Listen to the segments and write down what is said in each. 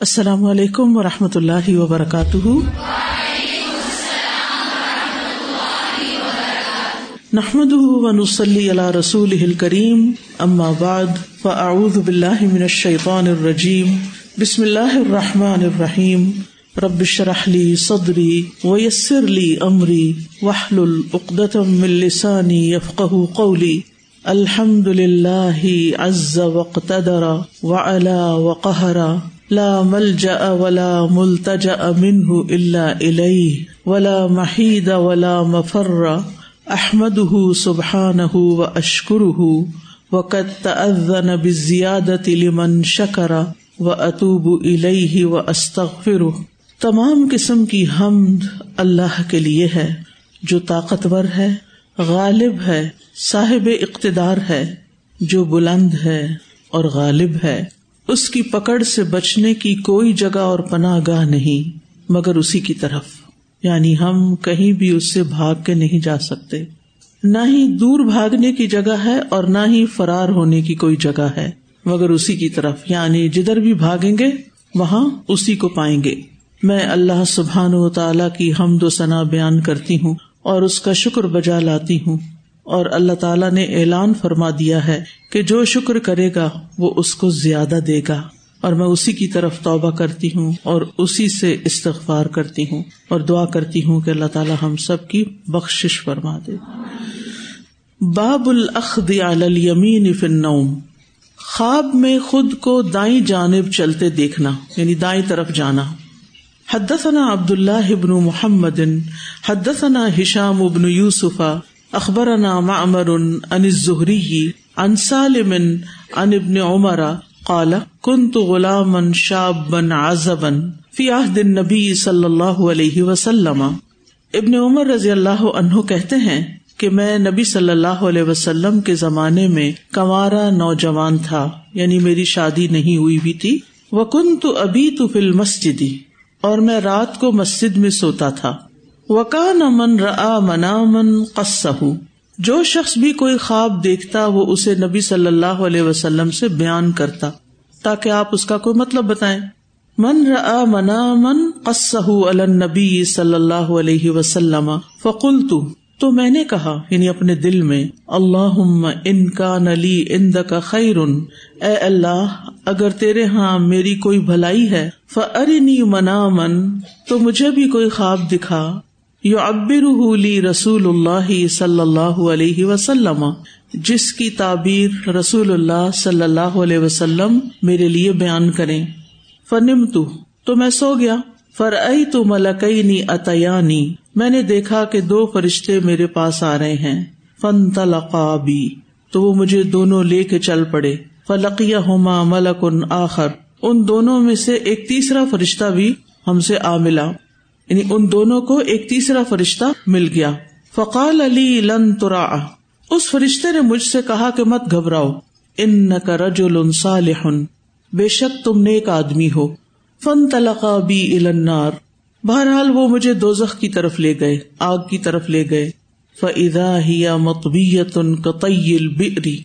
السلام علیکم و رحمۃ اللہ وبرکاتہ۔ نحمد ونسلی علی رسول کریم اما بعد، فاعوذ باللہ من الشیطان الرجیم، بسم اللہ الرحمٰن الرحیم۔ ربش رحلی صدری ویسر لی امری وحل العقدم من لسانی یفقہ قولی۔ الحمد للہ عز وقتدر وعلا وقہرا لا ملجا ولا ملتجا منه الا اليه ولا محيد ولا مفر. احمده سبحانه واشكره وقد تاذن بالزياده لمن شكر واتوب اليه واستغفره تمام قسم کی حمد اللہ کے لیے ہے، جو طاقتور ہے، غالب ہے، صاحب اقتدار ہے، جو بلند ہے اور غالب ہے۔ اس کی پکڑ سے بچنے کی کوئی جگہ اور پناہ گاہ نہیں، مگر اسی کی طرف۔ یعنی ہم کہیں بھی اس سے بھاگ کے نہیں جا سکتے۔ نہ ہی دور بھاگنے کی جگہ ہے اور نہ ہی فرار ہونے کی کوئی جگہ ہے، مگر اسی کی طرف۔ یعنی جدھر بھی بھاگیں گے، وہاں اسی کو پائیں گے۔ میں اللہ سبحان و تعالی کی حمد و ثنا بیان کرتی ہوں اور اس کا شکر بجا لاتی ہوں۔ اور اللہ تعالیٰ نے اعلان فرما دیا ہے کہ جو شکر کرے گا وہ اس کو زیادہ دے گا۔ اور میں اسی کی طرف توبہ کرتی ہوں اور اسی سے استغفار کرتی ہوں اور دعا کرتی ہوں کہ اللہ تعالیٰ ہم سب کی بخش فرما دے۔ باب العخد علی النوم۔ خواب میں خود کو دائیں جانب چلتے دیکھنا یعنی دائیں طرف جانا۔ حدثنا عبد اللہ ابن محمد، حدثنا ہشام ابن یوسفا اخبرنا معمر عن الزهري عن سالم عن ابن عمر قال، كنت غلاما شابا عزبا في عهد النبي صلی اللہ علیہ وسلم. ابن عمر رضی اللہ عنہ کہتے ہیں کہ میں نبی صلی اللہ علیہ وسلم کے زمانے میں کمارا نوجوان تھا یعنی میری شادی نہیں ہوئی بھی تھی۔ وہ کن تو ابھی تو فل مسجدی اور میں رات کو مسجد میں سوتا تھا۔ وکان امن را منا من قصہ جو شخص بھی کوئی خواب دیکھتا وہ اسے نبی صلی اللہ علیہ وسلم سے بیان کرتا۔ تاکہ آپ اس کا کوئی مطلب بتائیں۔ من را منا من قصہ النبی صلی اللہ علیہ وسلم فقل تو میں نے کہا یعنی اپنے دل میں اللہ ان کا نلی اند کا خیر اے اللہ، اگر تیرے ہاں میری کوئی بھلائی ہے فرنی منا من تو مجھے بھی کوئی خواب دکھا۔ یو ابر رسول اللہ صلی اللہ علیہ وسلم، جس کی تعبیر رسول اللہ صلی اللہ علیہ وسلم میرے لیے بیان کرے فنم تو میں سو گیا۔ فر تو ملکئی اتیانی، میں نے دیکھا کہ دو فرشتے میرے پاس آ رہے ہیں۔ فن تلقابی تو وہ مجھے دونوں لے کے چل پڑے۔ فلقیہ ہوما ملک ان آخر، ان دونوں میں سے ایک تیسرا فرشتہ بھی ہم سے آ ملا۔ یعنی ان دونوں کو ایک تیسرا فرشتہ مل گیا۔ فقال علی لن ترا اس فرشتے نے مجھ سے کہا کہ مت گھبراؤ۔ ان کا رج صالح۔ بے شک تم نے ایک آدمی ہو۔ فن تلقا بی النار۔ بہرحال وہ مجھے دوزخ کی طرف لے گئے، آگ کی طرف لے گئے۔ فضا ہیا مقبیت ان بری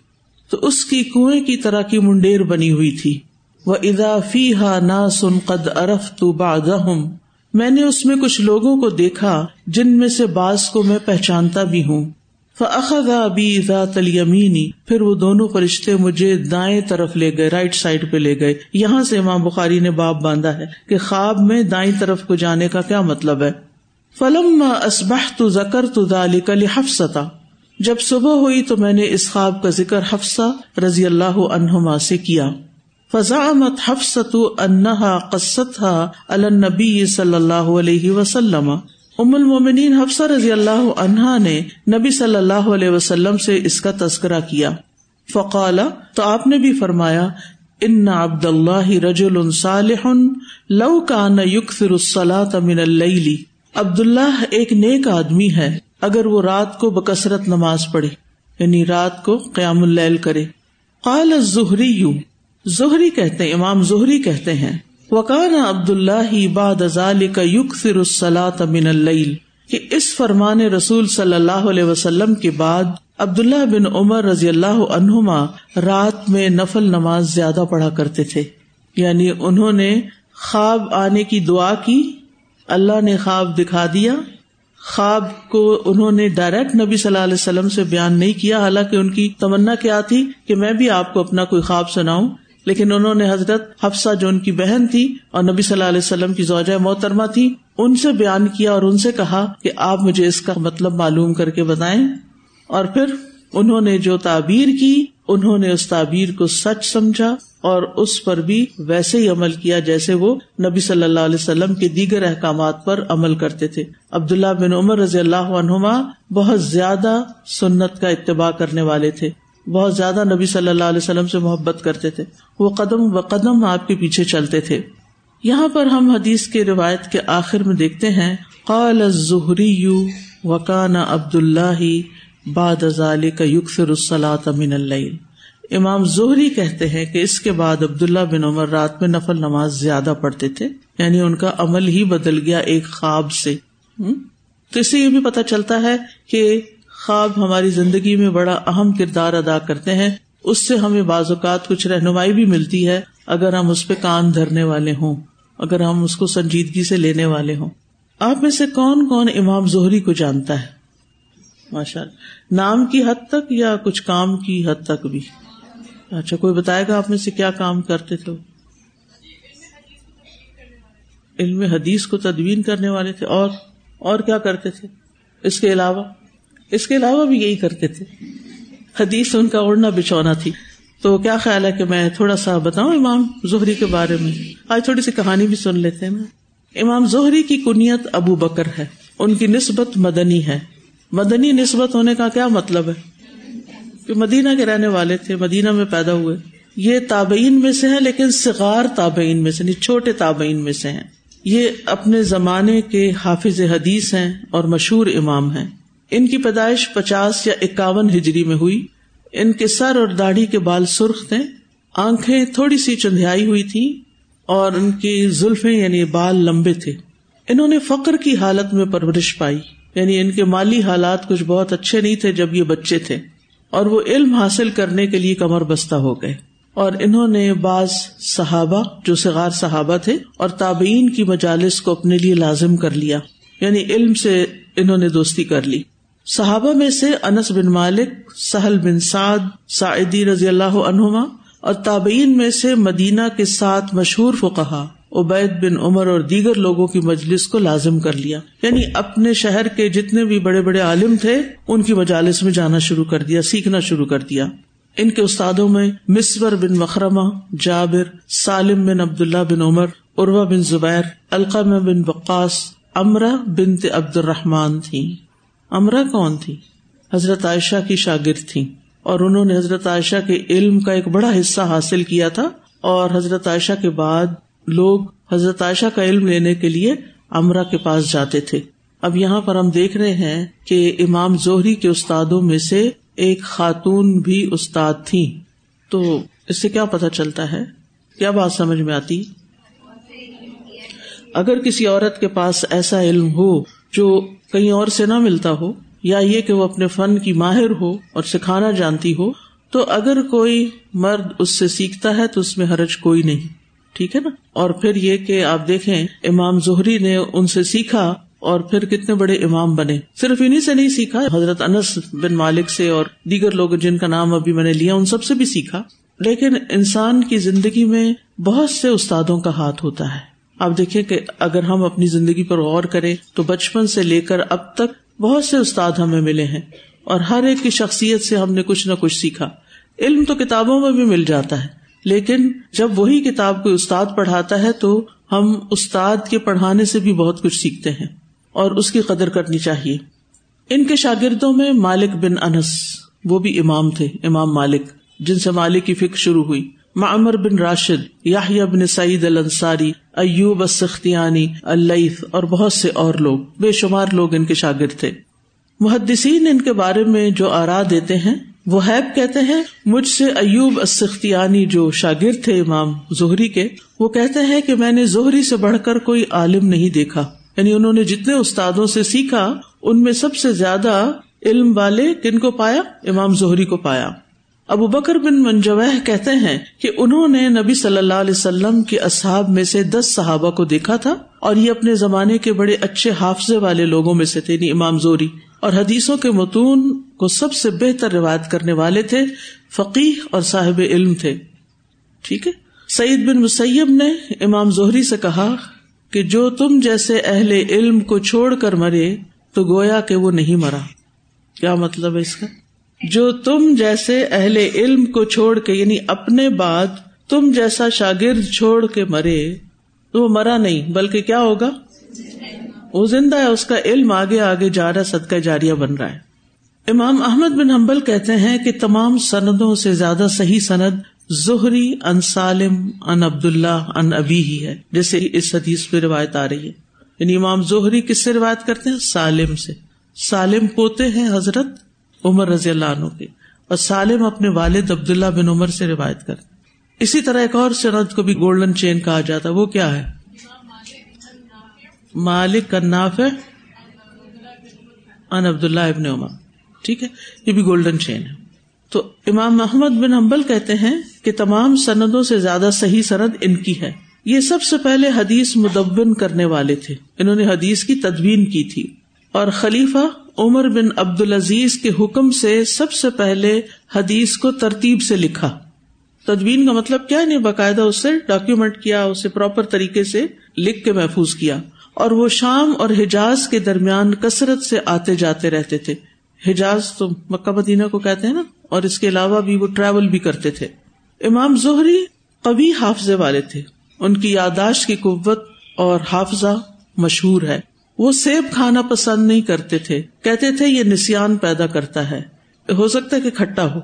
تو اس کی کنویں کی طرح کی منڈیر بنی ہوئی تھی۔ وہ ادا فی ہا نا سن قد ارف تو بادہم میں نے اس میں کچھ لوگوں کو دیکھا جن میں سے بعض کو میں پہچانتا بھی ہوں۔ فخا ابی ذات الیمینی پھر وہ دونوں فرشتے مجھے دائیں طرف لے گئے رائٹ سائڈ پہ لے گئے۔ یہاں سے امام بخاری نے باب باندھا ہے کہ خواب میں دائیں طرف کو جانے کا کیا مطلب ہے۔ فلم اسبح تو زکر تو دال کلی حفصتا جب صبح ہوئی تو میں نے اس خواب کا ذکر حفصہ رضی اللہ عنہما سے کیا۔ فضامت حفصت انہا قصتھا النبی صلی اللہ علیہ وسلم. ام المومنین حفصہ رضی اللہ عنہا نے نبی صلی اللہ علیہ وسلم سے اس کا تذکرہ کیا۔ فقال تو آپ نے بھی فرمایا، ان عبد اللہ رجل صالح لو کان یکثر الصلاة من اللیل. عبد اللہ ایک نیک آدمی ہے، اگر وہ رات کو بکثرت نماز پڑھے یعنی رات کو قیام اللیل کرے۔ قال الزہری زہری کہتے امام زہری کہتے ہیں وکان عبد اللہ باد ازال کا یق فر السلاط من العل کہ اس فرمان رسول صلی اللہ علیہ وسلم کے بعد عبد اللہ بن عمر رضی اللہ عنہما رات میں نفل نماز زیادہ پڑھا کرتے تھے۔ یعنی انہوں نے خواب آنے کی دعا کی، اللہ نے خواب دکھا دیا۔ خواب کو انہوں نے ڈائریکٹ نبی صلی اللہ علیہ وسلم سے بیان نہیں کیا، حالانکہ ان کی تمنا کیا تھی کہ میں بھی آپ کو اپنا کوئی خواب سناؤں۔ لیکن انہوں نے حضرت حفصہ جو ان کی بہن تھی اور نبی صلی اللہ علیہ وسلم کی زوجہ محترمہ تھی، ان سے بیان کیا اور ان سے کہا کہ آپ مجھے اس کا مطلب معلوم کر کے بتائیں۔ اور پھر انہوں نے جو تعبیر کی، انہوں نے اس تعبیر کو سچ سمجھا اور اس پر بھی ویسے ہی عمل کیا جیسے وہ نبی صلی اللہ علیہ وسلم کے دیگر احکامات پر عمل کرتے تھے۔ عبداللہ بن عمر رضی اللہ عنہما بہت زیادہ سنت کا اتباع کرنے والے تھے۔ بہت زیادہ نبی صلی اللہ علیہ وسلم سے محبت کرتے تھے۔ وہ قدم و قدم آپ کے پیچھے چلتے تھے۔ یہاں پر ہم حدیث کے روایت کے آخر میں دیکھتے ہیں، قال ظہری یو وکان عبد اللہ باد من اللہ امام زہری کہتے ہیں کہ اس کے بعد عبداللہ بن عمر رات میں نفل نماز زیادہ پڑھتے تھے یعنی ان کا عمل ہی بدل گیا ایک خواب سے۔ تو اس سے یہ بھی پتا چلتا ہے کہ خواب ہماری زندگی میں بڑا اہم کردار ادا کرتے ہیں۔ اس سے ہمیں بعض اوقات کچھ رہنمائی بھی ملتی ہے اگر ہم اس پہ کان دھرنے والے ہوں، اگر ہم اس کو سنجیدگی سے لینے والے ہوں۔ آپ میں سے کون کون امام زہری کو جانتا ہے؟ ماشاء اللہ نام کی حد تک یا کچھ کام کی حد تک بھی؟ اچھا کوئی بتائے گا آپ میں سے کیا کام کرتے تھے؟ علم حدیث کو تدوین کرنے والے تھے اور اور کیا کرتے تھے؟ اس کے علاوہ؟ اس کے علاوہ بھی یہی کرتے تھے۔ حدیث ان کا اڑنا بچھونا تھی۔ تو کیا خیال ہے کہ میں تھوڑا سا بتاؤں امام زہری کے بارے میں؟ آج تھوڑی سی کہانی بھی سن لیتے ہیں۔ امام زہری کی کنیت ابو بکر ہے۔ ان کی نسبت مدنی ہے۔ مدنی نسبت ہونے کا کیا مطلب ہے؟ کہ مدینہ کے رہنے والے تھے، مدینہ میں پیدا ہوئے۔ یہ تابعین میں سے ہے لیکن سگار تابعین میں سے نہیں، چھوٹے تابعین میں سے ہیں۔ یہ اپنے زمانے کے حافظ حدیث ہیں اور مشہور امام ہیں۔ ان کی پیدائش پچاس یا اکاون ہجری میں ہوئی۔ ان کے سر اور داڑھی کے بال سرخ تھے۔ آنکھیں تھوڑی سی چندیائی ہوئی تھی اور ان کی زلفیں یعنی بال لمبے تھے۔ انہوں نے فقر کی حالت میں پرورش پائی۔ یعنی ان کے مالی حالات کچھ بہت اچھے نہیں تھے جب یہ بچے تھے۔ اور وہ علم حاصل کرنے کے لیے کمر بستہ ہو گئے۔ اور انہوں نے بعض صحابہ جو سگار صحابہ تھے اور تابعین کی مجالس کو اپنے لیے لازم کر لیا۔ یعنی علم سے انہوں نے دوستی کر لی۔ صحابہ میں سے انس بن مالک، سہل بن سعد سعدی رضی اللہ عنہما اور تابعین میں سے مدینہ کے ساتھ مشہور فقہا، عبید بن عمر اور دیگر لوگوں کی مجلس کو لازم کر لیا۔ یعنی اپنے شہر کے جتنے بھی بڑے بڑے عالم تھے، ان کی مجالس میں جانا شروع کر دیا، سیکھنا شروع کر دیا۔ ان کے استادوں میں مصور بن مکرمہ جابر، سالم بن عبد اللہ بن عمر عروا بن زبیر القم بن بقاس امرا بن عبد الرحمان تھی امرا کون تھی؟ حضرت عائشہ کی شاگرد تھی اور انہوں نے حضرت عائشہ کے علم کا ایک بڑا حصہ حاصل کیا تھا اور حضرت عائشہ کے بعد لوگ حضرت عائشہ کا علم لینے کے لیے امرا کے پاس جاتے تھے۔ اب یہاں پر ہم دیکھ رہے ہیں کہ امام زہری کے استادوں میں سے ایک خاتون بھی استاد تھی۔ تو اس سے کیا پتا چلتا ہے؟ کیا بات سمجھ میں آتی؟ اگر کسی عورت کے پاس ایسا علم ہو جو کہیں اور سے نہ ملتا ہو یا یہ کہ وہ اپنے فن کی ماہر ہو اور سکھانا جانتی ہو، تو اگر کوئی مرد اس سے سیکھتا ہے تو اس میں حرج کوئی نہیں۔ ٹھیک ہے نا؟ اور پھر یہ کہ آپ دیکھیں، امام زہری نے ان سے سیکھا اور پھر کتنے بڑے امام بنے۔ صرف انہیں سے نہیں سیکھا، حضرت انس بن مالک سے اور دیگر لوگ جن کا نام ابھی میں نے لیا، ان سب سے بھی سیکھا۔ لیکن انسان کی زندگی میں بہت سے استادوں کا ہاتھ ہوتا ہے۔ آپ دیکھیں کہ اگر ہم اپنی زندگی پر غور کریں تو بچپن سے لے کر اب تک بہت سے استاد ہمیں ملے ہیں اور ہر ایک کی شخصیت سے ہم نے کچھ نہ کچھ سیکھا۔ علم تو کتابوں میں بھی مل جاتا ہے، لیکن جب وہی کتاب کوئی استاد پڑھاتا ہے تو ہم استاد کے پڑھانے سے بھی بہت کچھ سیکھتے ہیں اور اس کی قدر کرنی چاہیے۔ ان کے شاگردوں میں مالک بن انس، وہ بھی امام تھے، امام مالک، جن سے مالک کی فکر شروع ہوئی۔ معمر بن راشد یاہیا بن سعید الانصاری، ایوب السختیانی اللیف اور بہت سے اور لوگ، بے شمار لوگ ان کے شاگرد تھے۔ محدثین ان کے بارے میں جو آرا دیتے ہیں، وہ حیب کہتے ہیں، مجھ سے ایوب اسختیانی جو شاگرد تھے امام زہری کے، وہ کہتے ہیں کہ میں نے زہری سے بڑھ کر کوئی عالم نہیں دیکھا۔ یعنی انہوں نے جتنے استادوں سے سیکھا، ان میں سب سے زیادہ علم والے کن کو پایا؟ امام زہری کو پایا۔ ابو بکر بن منجو کہتے ہیں کہ انہوں نے نبی صلی اللہ علیہ وسلم کے اصحاب میں سے دس صحابہ کو دیکھا تھا اور یہ اپنے زمانے کے بڑے اچھے حافظے والے لوگوں میں سے تھے یعنی امام زوری۔ اور حدیثوں کے متون کو سب سے بہتر روایت کرنے والے تھے فقیح اور صاحب علم تھے۔ ٹھیک ہے؟ سعید بن مسیب نے امام زہری سے کہا کہ جو تم جیسے اہل علم کو چھوڑ کر مرے تو گویا کہ وہ نہیں مرا۔ کیا مطلب ہے اس کا؟ جو تم جیسے اہل علم کو چھوڑ کے یعنی اپنے بعد تم جیسا شاگرد چھوڑ کے مرے، تو وہ مرا نہیں، بلکہ کیا ہوگا؟ وہ زندہ ہے، اس کا علم آگے آگے جا رہا، صدقہ جاریہ بن رہا ہے۔ امام احمد بن حنبل کہتے ہیں کہ تمام سندوں سے زیادہ صحیح سند ظہری ان سالم ان عبد اللہ ان ابی ہی ہے، جیسے اس حدیث پہ روایت آ رہی ہے۔ یعنی امام زہری کس سے روایت کرتے ہیں؟ سالم سے۔ سالم پوتے ہیں حضرت عمر رضی اللہ عنہ کے۔ اور سالم اپنے والد عبد اللہ بن عمر سے روایت کرتے اسی طرح ایک اور سند کو بھی گولڈن چین کہا جاتا وہ کیا ہے؟ مالک کناف ان عبد اللہ ابن عمر۔ ٹھیک ہے؟ یہ بھی گولڈن چین ہے۔ تو امام محمد بن امبل کہتے ہیں کہ تمام سندوں سے زیادہ صحیح سند ان کی ہے۔ یہ سب سے پہلے حدیث مدبن کرنے والے تھے۔ انہوں نے حدیث کی تدوین کی تھی۔ اور خلیفہ عمر بن عبد العزیز کے حکم سے سب سے پہلے حدیث کو ترتیب سے لکھا۔ تدوین کا مطلب کیا نہیں باقاعدہ اس سے ڈاکیومینٹ کیا اسے پراپر طریقے سے لکھ کے محفوظ کیا۔ اور وہ شام اور حجاز کے درمیان کثرت سے آتے جاتے رہتے تھے۔ حجاز تو مکہ مدینہ کو کہتے ہیں نا، اور اس کے علاوہ بھی وہ ٹریول بھی کرتے تھے۔ امام زہری کبھی حافظے والے تھے۔ ان کی یاداشت کی قوت اور حافظہ مشہور ہے۔ وہ سیب کھانا پسند نہیں کرتے تھے۔ کہتے تھے، یہ نسان پیدا کرتا ہے۔ ہو سکتا ہے کہ کھٹا ہو۔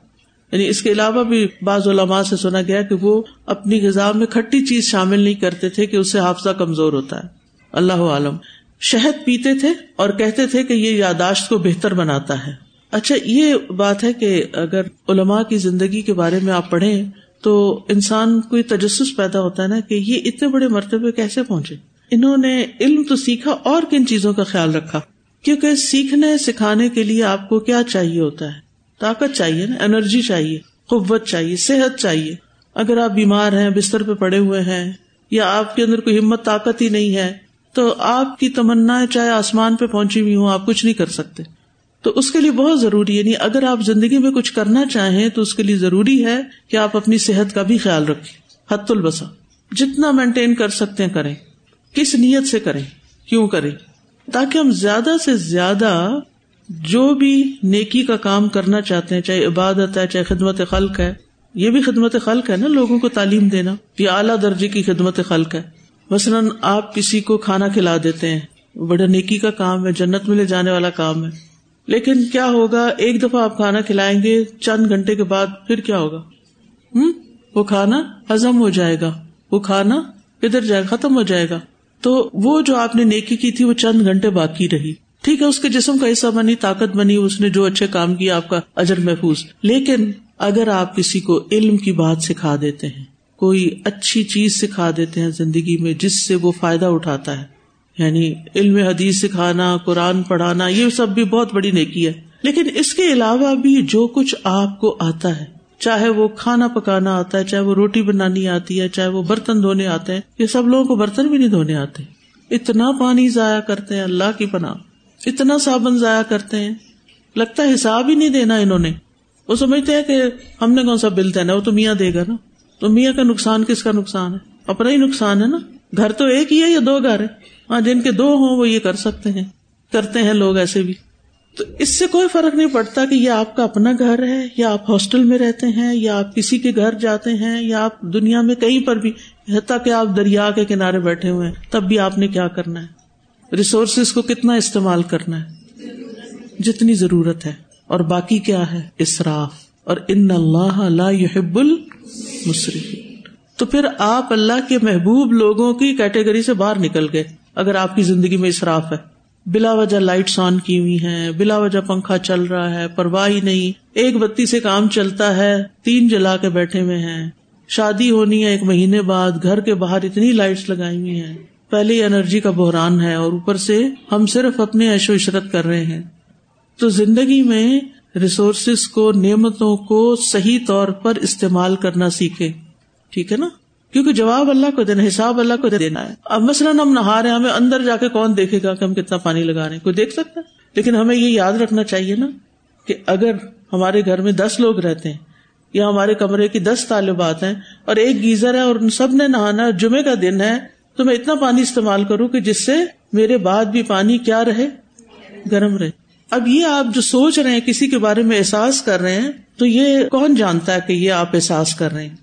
یعنی اس کے علاوہ بھی بعض علماء سے سنا گیا کہ وہ اپنی غذا میں کھٹی چیز شامل نہیں کرتے تھے کہ اس سے حافظہ کمزور ہوتا ہے۔ اللہ عالم۔ شہد پیتے تھے اور کہتے تھے کہ یہ یاداشت کو بہتر بناتا ہے۔ اچھا یہ بات ہے کہ اگر علماء کی زندگی کے بارے میں آپ پڑھیں تو انسان کو تجسس پیدا ہوتا ہے نا کہ یہ اتنے بڑے مرتبے کیسے پہنچے؟ انہوں نے علم تو سیکھا اور کن چیزوں کا خیال رکھا؟ کیونکہ سیکھنے، سکھانے کے لیے آپ کو کیا چاہیے ہوتا ہے؟ طاقت چاہیے نا، انرجی چاہیے، قوت چاہیے، صحت چاہیے۔ اگر آپ بیمار ہیں، بستر پہ پڑے ہوئے ہیں، یا آپ کے اندر کوئی ہمت، طاقت ہی نہیں ہے، تو آپ کی تمنا چاہے آسمان پہ پہنچی ہوئی ہوں، آپ کچھ نہیں کر سکتے۔ تو اس کے لیے بہت ضروری یعنی اگر آپ زندگی میں کچھ کرنا چاہیں، تو اس کے لیے ضروری ہے کہ آپ اپنی صحت کا بھی خیال رکھیں۔ حت البسا جتنا مینٹین کر سکتے ہیں، کریں۔ کس نیت سے کریں؟ کیوں کریں؟ تاکہ ہم زیادہ سے زیادہ جو بھی نیکی کا کام کرنا چاہتے ہیں، چاہے عبادت ہے، چاہے خدمت خلق ہے، یہ بھی خدمت خلق ہے نا لوگوں کو تعلیم دینا، یہ اعلیٰ درجے کی خدمت خلق ہے۔ مثلاً آپ کسی کو کھانا کھلا دیتے ہیں، بڑا نیکی کا کام ہے، جنت میں لے جانے والا کام ہے۔ لیکن کیا ہوگا؟ ایک دفعہ آپ کھانا کھلائیں گے، چند گھنٹے کے بعد پھر کیا ہوگا؟ ہوں وہ کھانا ہزم ہو جائے گا۔ وہ کھانا ادھر جائے، ختم ہو جائے گا۔ تو وہ جو آپ نے نیکی کی تھی وہ چند گھنٹے باقی رہی۔ ٹھیک ہے، اس کے جسم کا حصہ بنی، طاقت بنی، اس نے جو اچھے کام کیا آپ کا اجر محفوظ۔ لیکن اگر آپ کسی کو علم کی بات سکھا دیتے ہیں، کوئی اچھی چیز سکھا دیتے ہیں زندگی میں جس سے وہ فائدہ اٹھاتا ہے یعنی علم حدیث سکھانا، قرآن پڑھانا، یہ سب بھی بہت بڑی نیکی ہے۔ لیکن اس کے علاوہ بھی جو کچھ آپ کو آتا ہے چاہے وہ کھانا پکانا آتا ہے، چاہے وہ روٹی بنانی آتی ہے، چاہے وہ برتن دھونے آتے ہیں، یہ سب لوگوں کو برتن بھی نہیں دھونے آتے۔ اتنا پانی ضائع کرتے ہیں اللہ کی پناہ۔ اتنا صابن ضائع کرتے ہیں۔ لگتا ہے حساب ہی نہیں دینا انہوں نے۔ وہ سمجھتے ہیں کہ ہم نے کون سا بل دینا وہ تو میاں دے گا نا۔ تو میاں کا نقصان کس کا نقصان ہے؟ اپنا ہی نقصان ہے نا۔ گھر تو ایک ہی ہے یا دو گھر ہے ہاں جن کے دو ہوں وہ یہ کر سکتے ہیں۔ کرتے ہیں لوگ ایسے بھی۔ تو اس سے کوئی فرق نہیں پڑتا کہ یہ آپ کا اپنا گھر ہے، یا آپ ہاسٹل میں رہتے ہیں، یا آپ کسی کے گھر جاتے ہیں، یا آپ دنیا میں کہیں پر بھی، حتیٰ کہ آپ دریا کے کنارے بیٹھے ہوئے ہیں، تب بھی آپ نے کیا کرنا ہے؟ ریسورسز کو کتنا استعمال کرنا ہے؟ جتنی ضرورت ہے۔ اور باقی کیا ہے؟ اصراف اور ان اللہ لا يحب المصرف تو پھر آپ اللہ کے محبوب لوگوں کی کیٹیگری سے باہر نکل گئے۔ اگر آپ کی زندگی میں اصراف ہے۔ بلا وجہ لائٹس آن کی ہوئی ہیں، بلا وجہ پنکھا چل رہا ہے، پرواہ ہی نہیں۔ ایک بتی سے کام چلتا ہے، تین جلا کے بیٹھے ہوئے ہیں۔ شادی ہونی ہے ایک مہینے بعد، گھر کے باہر اتنی لائٹس لگائی ہوئی ہیں۔ پہلے انرجی کا بحران ہے اور اوپر سے ہم صرف اپنے عیش و عشرت کر رہے ہیں۔ تو زندگی میں ریسورسز کو، نعمتوں کو صحیح طور پر استعمال کرنا سیکھے ٹھیک ہے نا؟ کیونکہ جواب اللہ کو دینا حساب اللہ کو دینا ہے۔ اب مثلاً ہم نہا رہے ہیں، ہمیں اندر جا کے کون دیکھے گا کہ ہم کتنا پانی لگا رہے ہیں؟ کوئی دیکھ سکتا ہے؟ لیکن ہمیں یہ یاد رکھنا چاہیے نا کہ اگر ہمارے گھر میں دس لوگ رہتے ہیں یا ہمارے کمرے کی دس طالبات ہیں اور ایک گیزر ہے اور ان سب نے نہانا، جمعے کا دن ہے، تو میں اتنا پانی استعمال کروں کہ جس سے میرے بعد بھی پانی کیا رہے؟ گرم رہے۔ اب یہ آپ جو سوچ رہے ہیں، کسی کے بارے میں احساس کر رہے ہیں، تو یہ کون جانتا ہے کہ یہ آپ احساس کر رہے ہیں؟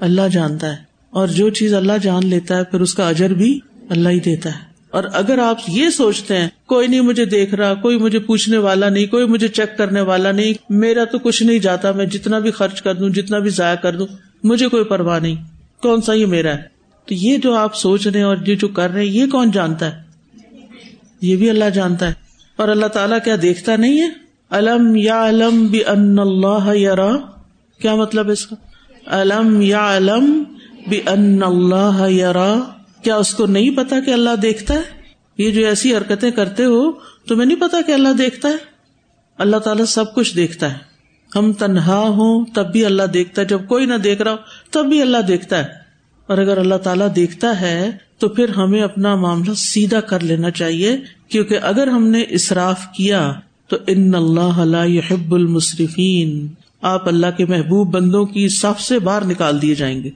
اللہ جانتا ہے۔ اور جو چیز اللہ جان لیتا ہے، پھر اس کا اجر بھی اللہ ہی دیتا ہے۔ اور اگر آپ یہ سوچتے ہیں، کوئی نہیں مجھے دیکھ رہا، کوئی مجھے پوچھنے والا نہیں، کوئی مجھے چیک کرنے والا نہیں، میرا تو کچھ نہیں جاتا، میں جتنا بھی خرچ کر دوں، جتنا بھی ضائع کر دوں، مجھے کوئی پرواہ نہیں۔ کون سا یہ میرا ہے؟ تو یہ جو آپ سوچ رہے ہیں اور یہ جو کر رہے ہیں، یہ کون جانتا ہے؟ یہ بھی اللہ جانتا ہے۔ اور اللہ تعالیٰ کیا دیکھتا نہیں ہے؟ الم یا علم بھی ان اللہ یار کیا مطلب اس کا؟ الم یا علم بھی ان اللہ یار کیا اس کو نہیں پتا کہ اللہ دیکھتا ہے؟ یہ جو ایسی حرکتیں کرتے ہو، تمہیں نہیں پتا کہ اللہ دیکھتا ہے؟ اللہ تعالیٰ سب کچھ دیکھتا ہے۔ ہم تنہا ہوں، تب بھی اللہ دیکھتا ہے۔ جب کوئی نہ دیکھ رہا ہو، تب بھی اللہ دیکھتا ہے۔ اور اگر اللہ تعالیٰ دیکھتا ہے، تو پھر ہمیں اپنا معاملہ سیدھا کر لینا چاہیے۔ کیونکہ اگر ہم نے اصراف کیا، تو ان اللہ یحب المصرفین آپ اللہ کے محبوب بندوں کی سب سے باہر نکال دیے جائیں گے۔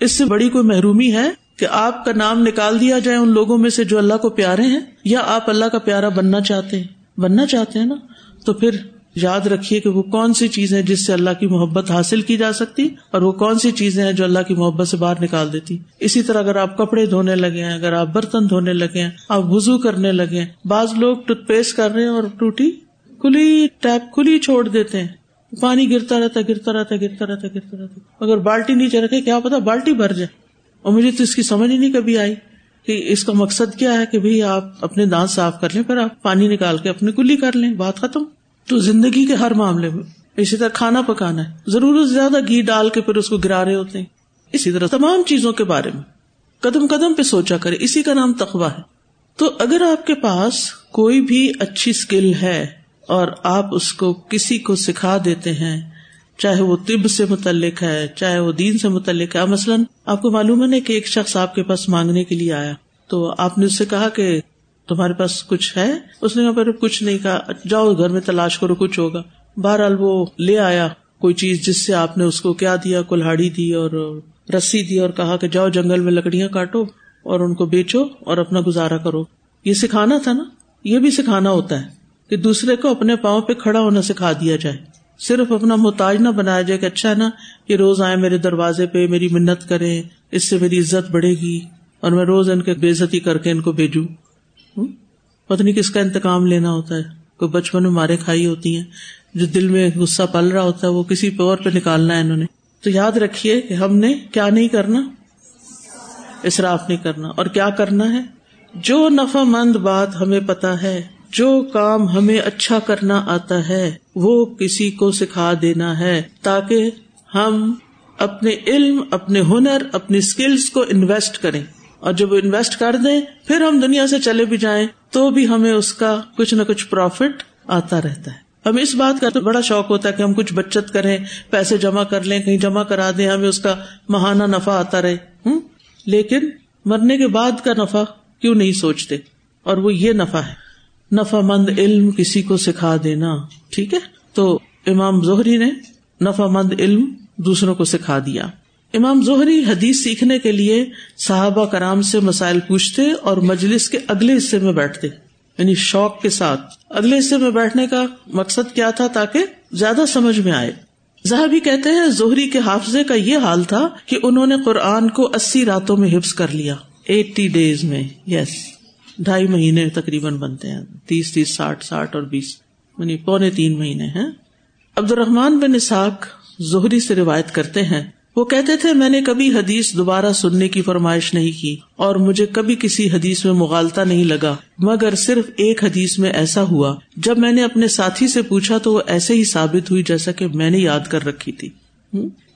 اس سے بڑی کوئی محرومی ہے کہ آپ کا نام نکال دیا جائے ان لوگوں میں سے جو اللہ کو پیارے ہیں یا آپ اللہ کا پیارا بننا چاہتے ہیں؟ بننا چاہتے ہیں نا؟ تو پھر یاد رکھیے کہ وہ کون سی چیزیں جس سے اللہ کی محبت حاصل کی جا سکتی اور وہ کون سی چیزیں ہیں جو اللہ کی محبت سے باہر نکال دیتی؟ اسی طرح اگر آپ کپڑے دھونے لگے ہیں، اگر آپ برتن دھونے لگے ہیں، آپ وزو کرنے لگے ہیں، بعض لوگ ٹوتھ پیسٹ کر رہے ہیں اور ٹوٹی کھلی ٹیپ کھلی چھوڑ دیتے ہیں۔ پانی گرتا رہتا گرتا رہتا گرتا رہتا گرتا رہتا۔ اگر بالٹی نیچے رکھے، کیا پتا بالٹی بھر جائے۔ اور مجھے تو اس کی سمجھ ہی نہیں کبھی آئی کہ اس کا مقصد کیا ہے کہ آپ اپنے دانت صاف کر لیں پھر آپ پانی نکال کے اپنی کلی کر لیں۔ بات ختم۔ تو زندگی کے ہر معاملے میں اسی طرح کھانا پکانا ہے۔ ضرورت سے زیادہ گھی ڈال کے پھر اس کو گرا رہے ہوتے ہیں۔ اسی طرح تمام چیزوں کے بارے میں قدم قدم پہ سوچا کرے، اسی کا نام تخوا ہے۔ تو اگر آپ کے پاس کوئی بھی اچھی اسکل ہے اور آپ اس کو کسی کو سکھا دیتے ہیں، چاہے وہ طب سے متعلق ہے، چاہے وہ دین سے متعلق ہے۔ مثلاً آپ کو معلوم ہے نا کہ ایک شخص آپ کے پاس مانگنے کے لیے آیا، تو آپ نے اس سے کہا کہ تمہارے پاس کچھ ہے؟ اس نے کچھ نہیں کہا۔ جاؤ گھر میں تلاش کرو، کچھ ہوگا۔ بہرحال وہ لے آیا کوئی چیز جس سے آپ نے اس کو کیا دیا، کلہاڑی دی اور رسی دی اور کہا کہ جاؤ جنگل میں لکڑیاں کاٹو اور ان کو بیچو اور اپنا گزارا کرو۔ یہ سکھانا تھا نا؟ یہ بھی سکھانا ہوتا ہے۔ کہ دوسرے کو اپنے پاؤں پہ کھڑا ہونا سکھا دیا جائے۔ صرف اپنا محتاج نہ بنایا جائے کہ اچھا ہے نا کہ روز آئے میرے دروازے پہ، میری منت کرے، اس سے میری عزت بڑھے گی اور میں روز ان کے بےزتی کر کے ان کو بھیجوں۔ پتہ نہیں کس کا انتقام لینا ہوتا ہے۔ کوئی بچپن میں مارے کھائی ہوتی ہیں، جو دل میں غصہ پل رہا ہوتا ہے، وہ کسی پور پہ نکالنا ہے انہوں نے۔ تو یاد رکھیے کہ ہم نے کیا نہیں کرنا اصراف نہیں کرنا۔ اور کیا کرنا ہے؟ جو نفع مند بات ہمیں پتا ہے جو کام ہمیں اچھا کرنا آتا ہے، وہ کسی کو سکھا دینا ہے، تاکہ ہم اپنے علم، اپنے ہنر، اپنی اسکلس کو انویسٹ کریں۔ اور جب انویسٹ کر دیں، پھر ہم دنیا سے چلے بھی جائیں، تو بھی ہمیں اس کا کچھ نہ کچھ پروفٹ آتا رہتا ہے۔ ہمیں اس بات کا تو بڑا شوق ہوتا ہے کہ ہم کچھ بچت کریں، پیسے جمع کر لیں، کہیں جمع کرا دیں، ہمیں اس کا مہانہ نفع آتا رہے۔ ہوں لیکن مرنے کے بعد کا نفع کیوں نہیں سوچتے؟ اور وہ یہ نفع ہے۔ نفع مند علم کسی کو سکھا دینا، ٹھیک ہے؟ تو امام زہری نے نفع مند علم دوسروں کو سکھا دیا۔ امام زہری حدیث سیکھنے کے لیے صحابہ کرام سے مسائل پوچھتے اور مجلس کے اگلے حصے میں بیٹھتے۔ یعنی شوق کے ساتھ۔ اگلے حصے میں بیٹھنے کا مقصد کیا تھا تاکہ زیادہ سمجھ میں آئے۔ بھی کہتے ہیں، زہری کے حافظے کا یہ حال تھا کہ انہوں نے قرآن کو اسی راتوں میں حفظ کر لیا۔ ایٹی ڈیز میں، یس۔ ڈھائی مہینے تقریباً بنتے ہیں۔ تیس تیس، ساٹھ ساٹھ اور بیس۔ یعنی پونے تین مہینے ہیں۔ عبد الرحمان بن اساق زہری سے روایت کرتے ہیں۔ وہ کہتے تھے، میں نے کبھی حدیث دوبارہ سننے کی فرمائش نہیں کی اور مجھے کبھی کسی حدیث میں مغالتا نہیں لگا۔ مگر صرف ایک حدیث میں ایسا ہوا۔ جب میں نے اپنے ساتھی سے پوچھا تو وہ ایسے ہی ثابت ہوئی جیسا کہ میں نے یاد کر رکھی تھی۔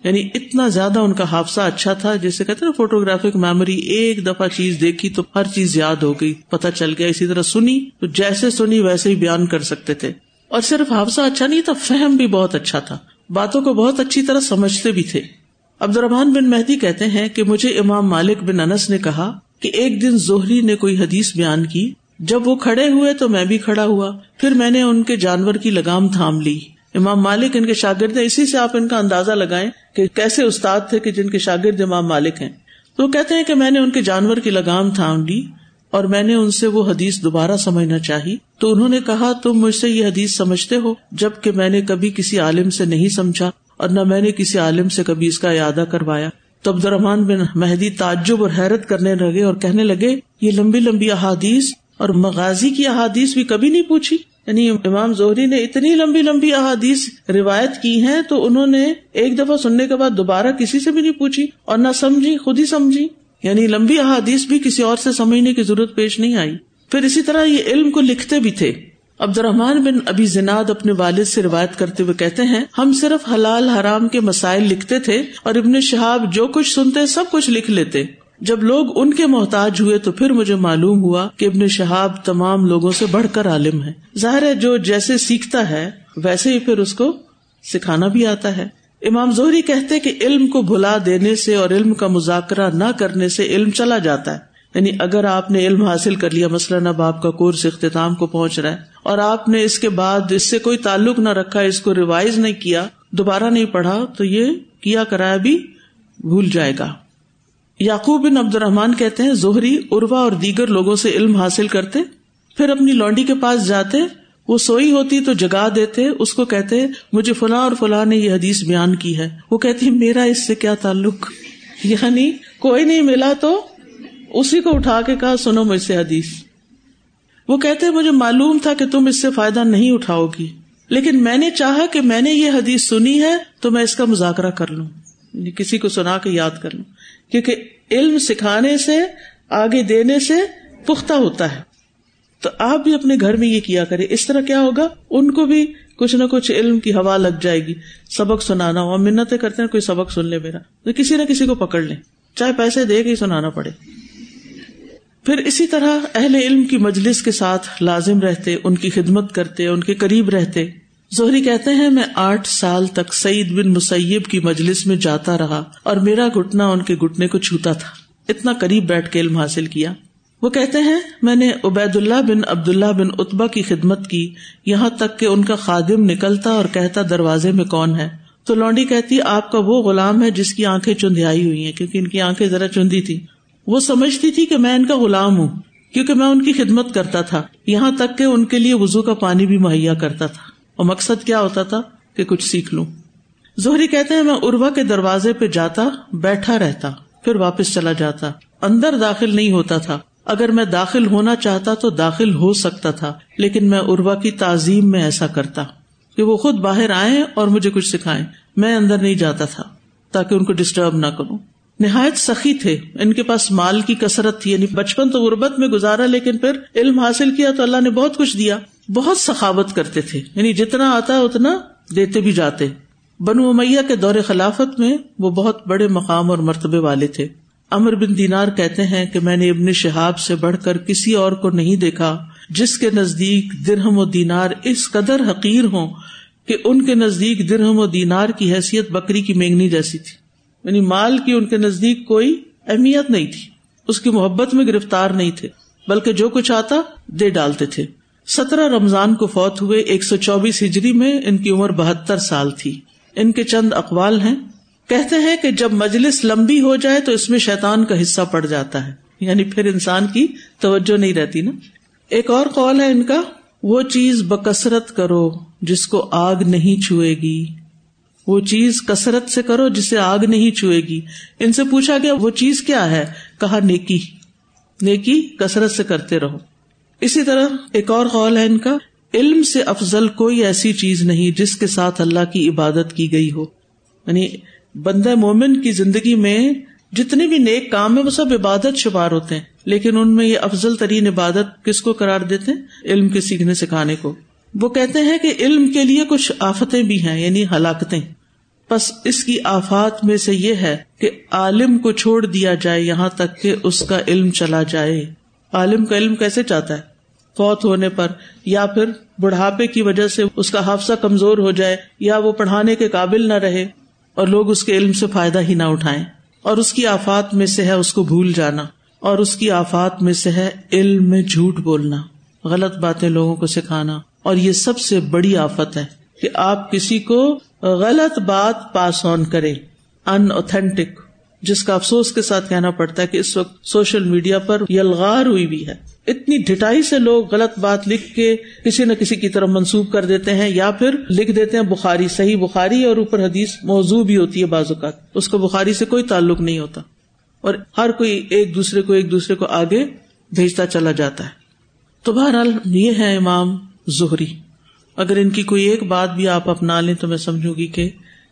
یعنی اتنا زیادہ ان کا حادثہ اچھا تھا جیسے کہتے نا فوٹوگرافک میموری ایک دفعہ چیز دیکھی تو ہر چیز یاد ہو گئی پتا چل گیا، اسی طرح سنی تو جیسے سنی ویسے ہی بیان کر سکتے تھے۔ اور صرف حافظہ اچھا نہیں تھا، فہم بھی بہت اچھا تھا۔ باتوں کو بہت اچھی طرح سمجھتے بھی تھے۔ عبد الرحمان بن مہدی کہتے ہیں کہ مجھے امام مالک بن انس نے کہا کہ ایک دن زہری نے کوئی حدیث بیان کی۔ جب وہ کھڑے ہوئے تو میں بھی کھڑا ہوا، پھر میں نے ان کے جانور کی لگام تھام لی۔ امام مالک ان کے شاگرد ہیں۔ اسی سے آپ ان کا اندازہ لگائیں کہ کیسے استاد تھے کہ جن کے شاگرد امام مالک ہیں۔ تو وہ کہتے ہیں کہ میں نے ان کے جانور کی لگام تھام لی اور میں نے ان سے وہ حدیث دوبارہ سمجھنا چاہی۔ تو انہوں نے کہا، تم مجھ سے یہ حدیث سمجھتے ہو جبکہ میں نے کبھی کسی عالم سے نہیں سمجھا اور نہ میں نے کسی عالم سے کبھی اس کا ارادہ کروایا۔ تو عبد الرحمان بن مہدی تعجب اور حیرت کرنے لگے اور کہنے لگے، یہ لمبی لمبی احادیث اور مغازی کی احادیث بھی کبھی نہیں پوچھی۔ یعنی امام زہری نے اتنی لمبی لمبی احادیث روایت کی ہیں تو انہوں نے ایک دفعہ سننے کے بعد دوبارہ کسی سے بھی نہیں پوچھی اور نہ سمجھی، خود ہی سمجھی۔ یعنی لمبی احادیث بھی کسی اور سے سمجھنے کی ضرورت پیش نہیں آئی۔ پھر اسی طرح یہ علم کو لکھتے بھی تھے۔ عبد الرحمان بن ابھی زناد اپنے والد سے روایت کرتے ہوئے کہتے ہیں، ہم صرف حلال حرام کے مسائل لکھتے تھے اور ابن شہاب جو کچھ سنتے سب کچھ لکھ لیتے۔ جب لوگ ان کے محتاج ہوئے تو پھر مجھے معلوم ہوا کہ ابن شہاب تمام لوگوں سے بڑھ کر عالم ہے۔ ظاہر ہے جو جیسے سیکھتا ہے، ویسے ہی پھر اس کو سکھانا بھی آتا ہے۔ امام زہری کہتے کہ علم کو بھلا دینے سے اور علم کا مذاکرہ نہ کرنے سے علم چلا جاتا ہے۔ یعنی اگر آپ نے علم حاصل کر لیا، مثلاً اب آپ کا کورس اختتام کو پہنچ رہا ہے اور آپ نے اس کے بعد اس سے کوئی تعلق نہ رکھا، اس کو ریوائز نہیں کیا، دوبارہ نہیں پڑھا، تو یہ کیا کرایا بھی بھول جائے گا۔ یعقوب بن عبد الرحمان کہتے ہیں، زہری اروا اور دیگر لوگوں سے علم حاصل کرتے، پھر اپنی لونڈی کے پاس جاتے، وہ سوئی ہوتی تو جگا دیتے، اس کو کہتے، مجھے فلاں اور فلاں نے یہ حدیث بیان کی ہے۔ وہ کہتی، میرا اس سے کیا تعلق؟ یعنی کوئی نہیں ملا تو اسی کو اٹھا کے کہا، سنو مجھ سے حدیث۔ وہ کہتے، مجھے معلوم تھا کہ تم اس سے فائدہ نہیں اٹھاؤ گی۔ لیکن میں نے چاہا کہ میں نے یہ حدیث سنی ہے، تو میں اس کا مذاکرہ کر لوں۔ یعنی کسی کو سنا کے یاد کر لوں۔ کیونکہ علم سکھانے سے، آگے دینے سے پختہ ہوتا ہے۔ تو آپ بھی اپنے گھر میں یہ کیا کرے اس طرح کیا ہوگا؟ ان کو بھی کچھ نہ کچھ علم کی ہوا لگ جائے گی۔ سبق سنانا ہو۔ منتیں کرتے ہیں، کوئی سبق سن لے میرا۔ تو کسی نہ کسی کو پکڑ لیں۔ چاہے پیسے دے کے سنانا پڑے۔ پھر اسی طرح اہل علم کی مجلس کے ساتھ لازم رہتے، ان کی خدمت کرتے، ان کے قریب رہتے۔ زہری کہتے ہیں، میں آٹھ سال تک سعید بن مسیب کی مجلس میں جاتا رہا اور میرا گٹنا ان کے گٹنے کو چھوتا تھا۔ اتنا قریب بیٹھ کے علم حاصل کیا۔ وہ کہتے ہیں، میں نے عبید اللہ بن عبد اللہ بن اتبا کی خدمت کی۔ یہاں تک کہ ان کا خادم نکلتا اور کہتا، دروازے میں کون ہے؟ تو لونڈی کہتی، آپ کا وہ غلام ہے جس کی آنکھیں چندیائی ہوئی ہیں، کیونکہ ان کی آنکھیں ذرا چندی تھی وہ سمجھتی تھی کہ میں ان کا غلام ہوں، کیونکہ میں ان کی خدمت کرتا تھا۔ یہاں تک کہ ان کے لیے وزو کا پانی بھی مہیا کرتا تھا۔ اور مقصد کیا ہوتا تھا کہ کچھ سیکھ لوں۔ زہری کہتے ہیں، میں اروا کے دروازے پہ جاتا، بیٹھا رہتا، پھر واپس چلا جاتا۔ اندر داخل نہیں ہوتا تھا۔ اگر میں داخل ہونا چاہتا تو داخل ہو سکتا تھا، لیکن میں اروا کی تعظیم میں ایسا کرتا کہ وہ خود باہر آئے اور مجھے کچھ سکھائے میں اندر نہیں جاتا تھا، تاکہ ان کو ڈسٹرب نہ کروں۔ نہایت سخی تھے۔ ان کے پاس مال کی کثرت تھی یعنی بچپن تو غربت میں گزارا، لیکن پھر علم حاصل کیا تو اللہ نے بہت کچھ دیا۔ بہت سخاوت کرتے تھے۔ یعنی جتنا آتا اتنا دیتے بھی جاتے۔ بنو امیہ کے دور خلافت میں وہ بہت بڑے مقام اور مرتبے والے تھے۔ امر بن دینار کہتے ہیں کہ میں نے ابن شہاب سے بڑھ کر کسی اور کو نہیں دیکھا، جس کے نزدیک درہم و دینار اس قدر حقیر ہوں کہ ان کے نزدیک درہم و دینار کی حیثیت بکری کی مینگنی جیسی تھی۔ یعنی مال کی ان کے نزدیک کوئی اہمیت نہیں تھی۔ اس کی محبت میں گرفتار نہیں تھے، بلکہ جو کچھ آتا دے ڈالتے تھے۔ سترہ رمضان کو فوت ہوئے ایک سو چوبیس ہجری میں ان کی عمر بہتر سال تھی۔ ان کے چند اقوال ہیں۔ کہتے ہیں کہ جب مجلس لمبی ہو جائے تو اس میں شیطان کا حصہ پڑ جاتا ہے۔ یعنی پھر انسان کی توجہ نہیں رہتی نا۔ ایک اور قول ہے ان کا، وہ چیز بکثرت کرو جس کو آگ نہیں چھوئے گی۔ وہ چیز کثرت سے کرو جسے آگ نہیں چھوئے گی۔ ان سے پوچھا گیا، وہ چیز کیا ہے؟ کہا، نیکی۔ نیکی کثرت سے کرتے رہو۔ اسی طرح ایک اور قول ہے ان کا، علم سے افضل کوئی ایسی چیز نہیں جس کے ساتھ اللہ کی عبادت کی گئی ہو۔ یعنی بندہ مومن کی زندگی میں جتنے بھی نیک کام ہے، وہ سب عبادت شمار ہوتے ہیں۔ لیکن ان میں یہ افضل ترین عبادت کس کو قرار دیتے ہیں؟ علم کے سیکھنے سکھانے کو۔ وہ کہتے ہیں کہ علم کے لیے کچھ آفتیں بھی ہیں یعنی ہلاکتیں۔ بس اس کی آفات میں سے یہ ہے کہ عالم کو چھوڑ دیا جائے یہاں تک کہ اس کا علم چلا جائے۔ عالم کا علم کیسے چاہتا ہے؟ فوت ہونے پر، یا پھر بڑھاپے کی وجہ سے اس کا حافظہ کمزور ہو جائے، یا وہ پڑھانے کے قابل نہ رہے اور لوگ اس کے علم سے فائدہ ہی نہ اٹھائیں۔ اور اس کی آفات میں سے ہے اس کو بھول جانا، اور اس کی آفات میں سے ہے علم میں جھوٹ بولنا۔ غلط باتیں لوگوں کو سکھانا۔ اور یہ سب سے بڑی آفت ہے کہ آپ کسی کو غلط بات پاس آن کرے ان اوتھینٹک جس کا افسوس کے ساتھ کہنا پڑتا ہے کہ اس وقت سوشل میڈیا پر یلغار ہوئی بھی ہے۔ اتنی ڈٹائی سے لوگ غلط بات لکھ کے کسی نہ کسی کی طرف منسوب کر دیتے ہیں یا پھر لکھ دیتے ہیں بخاری، صحیح بخاری اور اوپر حدیث موضوع بھی ہوتی ہے بعض اوقات۔ اس کو بخاری سے کوئی تعلق نہیں ہوتا۔ اور ہر کوئی ایک دوسرے کو ایک دوسرے کو آگے بھیجتا چلا جاتا ہے۔ تو بہرحال یہ ہے امام زہری۔ اگر ان کی کوئی ایک بات بھی آپ اپنا لیں تو میں سمجھوں گی کہ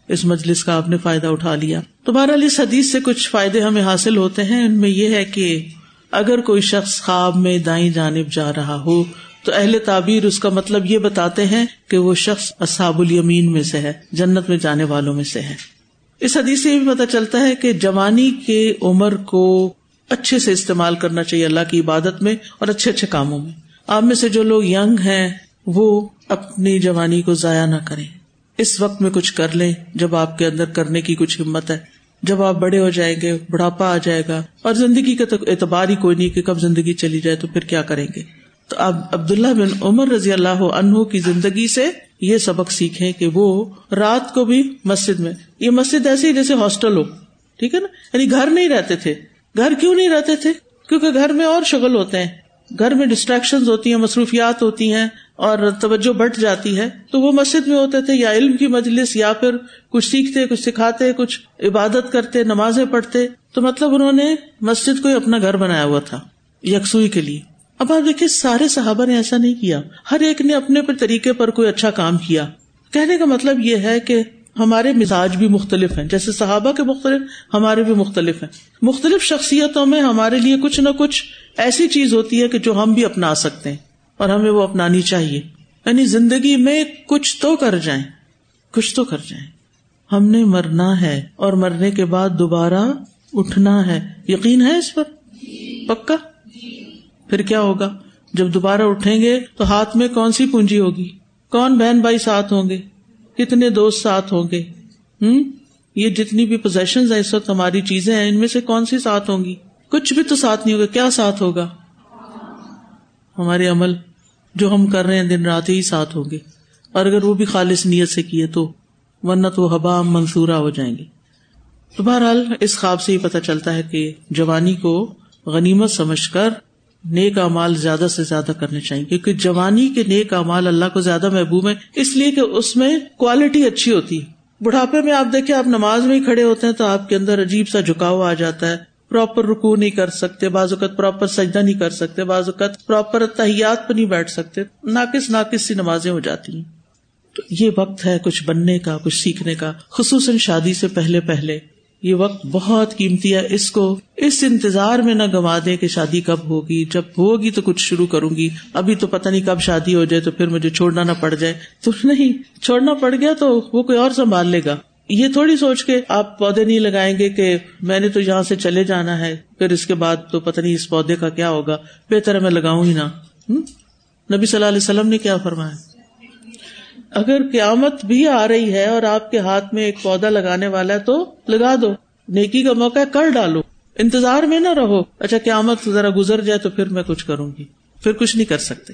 اس مجلس کا آپ نے فائدہ اٹھا لیا۔ تو بہرحال اس حدیث سے کچھ فائدے ہمیں حاصل ہوتے ہیں۔ ان میں یہ ہے کہ اگر کوئی شخص خواب میں دائیں جانب جا رہا ہو، تو اہل تعبیر اس کا مطلب یہ بتاتے ہیں کہ وہ شخص اصحاب الیمین میں سے ہے، جنت میں جانے والوں میں سے ہے۔ اس حدیث سے یہ بھی پتا چلتا ہے کہ جوانی کے عمر کو اچھے سے استعمال کرنا چاہیے اللہ کی عبادت میں اور اچھے اچھے کاموں میں۔ آپ میں سے جو لوگ یگ ہیں، وہ اپنی جوانی کو ضائع نہ کریں۔ اس وقت میں کچھ کر لیں جب آپ کے اندر کرنے کی کچھ ہمت ہے۔ جب آپ بڑے ہو جائیں گے، بڑھاپا آ جائے گا اور زندگی کا تو اعتبار ہی کوئی نہیں کہ کب زندگی چلی جائے تو پھر کیا کریں گے۔ تو اب عبداللہ بن عمر رضی اللہ عنہ کی زندگی سے یہ سبق سیکھے کہ وہ رات کو بھی مسجد میں، یہ مسجد ایسی جیسے ہاسٹل ہو، ٹھیک ہے نا؟ یعنی گھر نہیں رہتے تھے۔ گھر کیوں نہیں رہتے تھے؟ کیونکہ گھر میں اور شغل ہوتے ہیں۔ گھر میں ڈسٹریکشن ہوتی ہیں، مصروفیات ہوتی ہیں۔ اور توجہ بٹ جاتی ہے، تو وہ مسجد میں ہوتے تھے، یا علم کی مجلس، یا پھر کچھ سیکھتے، کچھ سکھاتے، کچھ عبادت کرتے، نمازیں پڑھتے۔ تو مطلب انہوں نے مسجد کو اپنا گھر بنایا ہوا تھا، یکسوئی کے لیے۔ اب آپ دیکھیے، سارے صحابہ نے ایسا نہیں کیا۔ ہر ایک نے اپنے طریقے پر کوئی اچھا کام کیا۔ کہنے کا مطلب یہ ہے کہ ہمارے مزاج بھی مختلف ہیں۔ جیسے صحابہ کے مختلف، ہمارے بھی مختلف ہیں۔ مختلف شخصیتوں میں ہمارے لیے کچھ نہ کچھ ایسی چیز ہوتی ہے کہ جو ہم بھی اپنا سکتے ہیں۔ اور ہمیں وہ اپنانی چاہیے۔ یعنی زندگی میں کچھ تو کر جائیں، کچھ تو کر جائیں۔ ہم نے مرنا ہے اور مرنے کے بعد دوبارہ اٹھنا ہے۔ یقین ہے اس پر؟ پکا؟ پھر کیا ہوگا؟ جب دوبارہ اٹھیں گے تو ہاتھ میں کون سی پونجی ہوگی؟ کون بہن بھائی ساتھ ہوں گے؟ کتنے دوست ساتھ ہوں گے؟ ہوں یہ جتنی بھی پوزیشن اس وقت ہماری چیزیں ہیں، ان میں سے کون سی ساتھ ہوں گی؟ کچھ بھی تو ساتھ نہیں ہوگا، کیا ساتھ ہوگا؟ ہمارے عمل۔ جو ہم کر رہے ہیں دن رات ہی ساتھ ہوں گے۔ اور اگر وہ بھی خالص نیت سے کیے تو ورنہ تو حبا منصورہ ہو جائیں گے۔ تو بہرحال اس خواب سے ہی پتہ چلتا ہے کہ جوانی کو غنیمت سمجھ کر نیک امال زیادہ سے زیادہ کرنے چاہیے۔ کیونکہ جوانی کے نیک امال اللہ کو زیادہ محبوب ہے اس لیے کہ اس میں کوالٹی اچھی ہوتی۔ ہے بڑھاپے میں آپ دیکھیں آپ نماز میں ہی کھڑے ہوتے ہیں تو آپ کے اندر عجیب سا جھکاؤ آ جاتا ہے۔ پراپر رکو نہیں کر سکتے، بعض اوقات پراپر سجدہ نہیں کر سکتے، بعض اوقات پراپر تحیات پہ نہیں بیٹھ سکتے، ناقص ناقص سی نمازیں ہو جاتی ہیں۔ تو یہ وقت ہے کچھ بننے کا، کچھ سیکھنے کا، خصوصاً شادی سے پہلے پہلے۔ یہ وقت بہت قیمتی ہے، اس کو اس انتظار میں نہ گوا دے کہ شادی کب ہوگی، جب ہوگی تو کچھ شروع کروں گی۔ ابھی تو پتہ نہیں کب شادی ہو جائے تو پھر مجھے چھوڑنا نہ پڑ جائے۔ تو نہیں، چھوڑنا پڑ گیا تو وہ کوئی اور سنبھال لے گا۔ یہ تھوڑی سوچ کے آپ پودے نہیں لگائیں گے کہ میں نے تو یہاں سے چلے جانا ہے، پھر اس کے بعد تو پتہ نہیں اس پودے کا کیا ہوگا، بہتر میں لگاؤں ہی نا نبی صلی اللہ علیہ وسلم نے کیا فرمایا؟ اگر قیامت بھی آ رہی ہے اور آپ کے ہاتھ میں ایک پودا لگانے والا ہے تو لگا دو۔ نیکی کا موقع کر ڈالو۔ انتظار میں نہ رہو۔ اچھا قیامت ذرا گزر جائے تو پھر میں کچھ کروں گی۔ پھر کچھ نہیں کر سکتے۔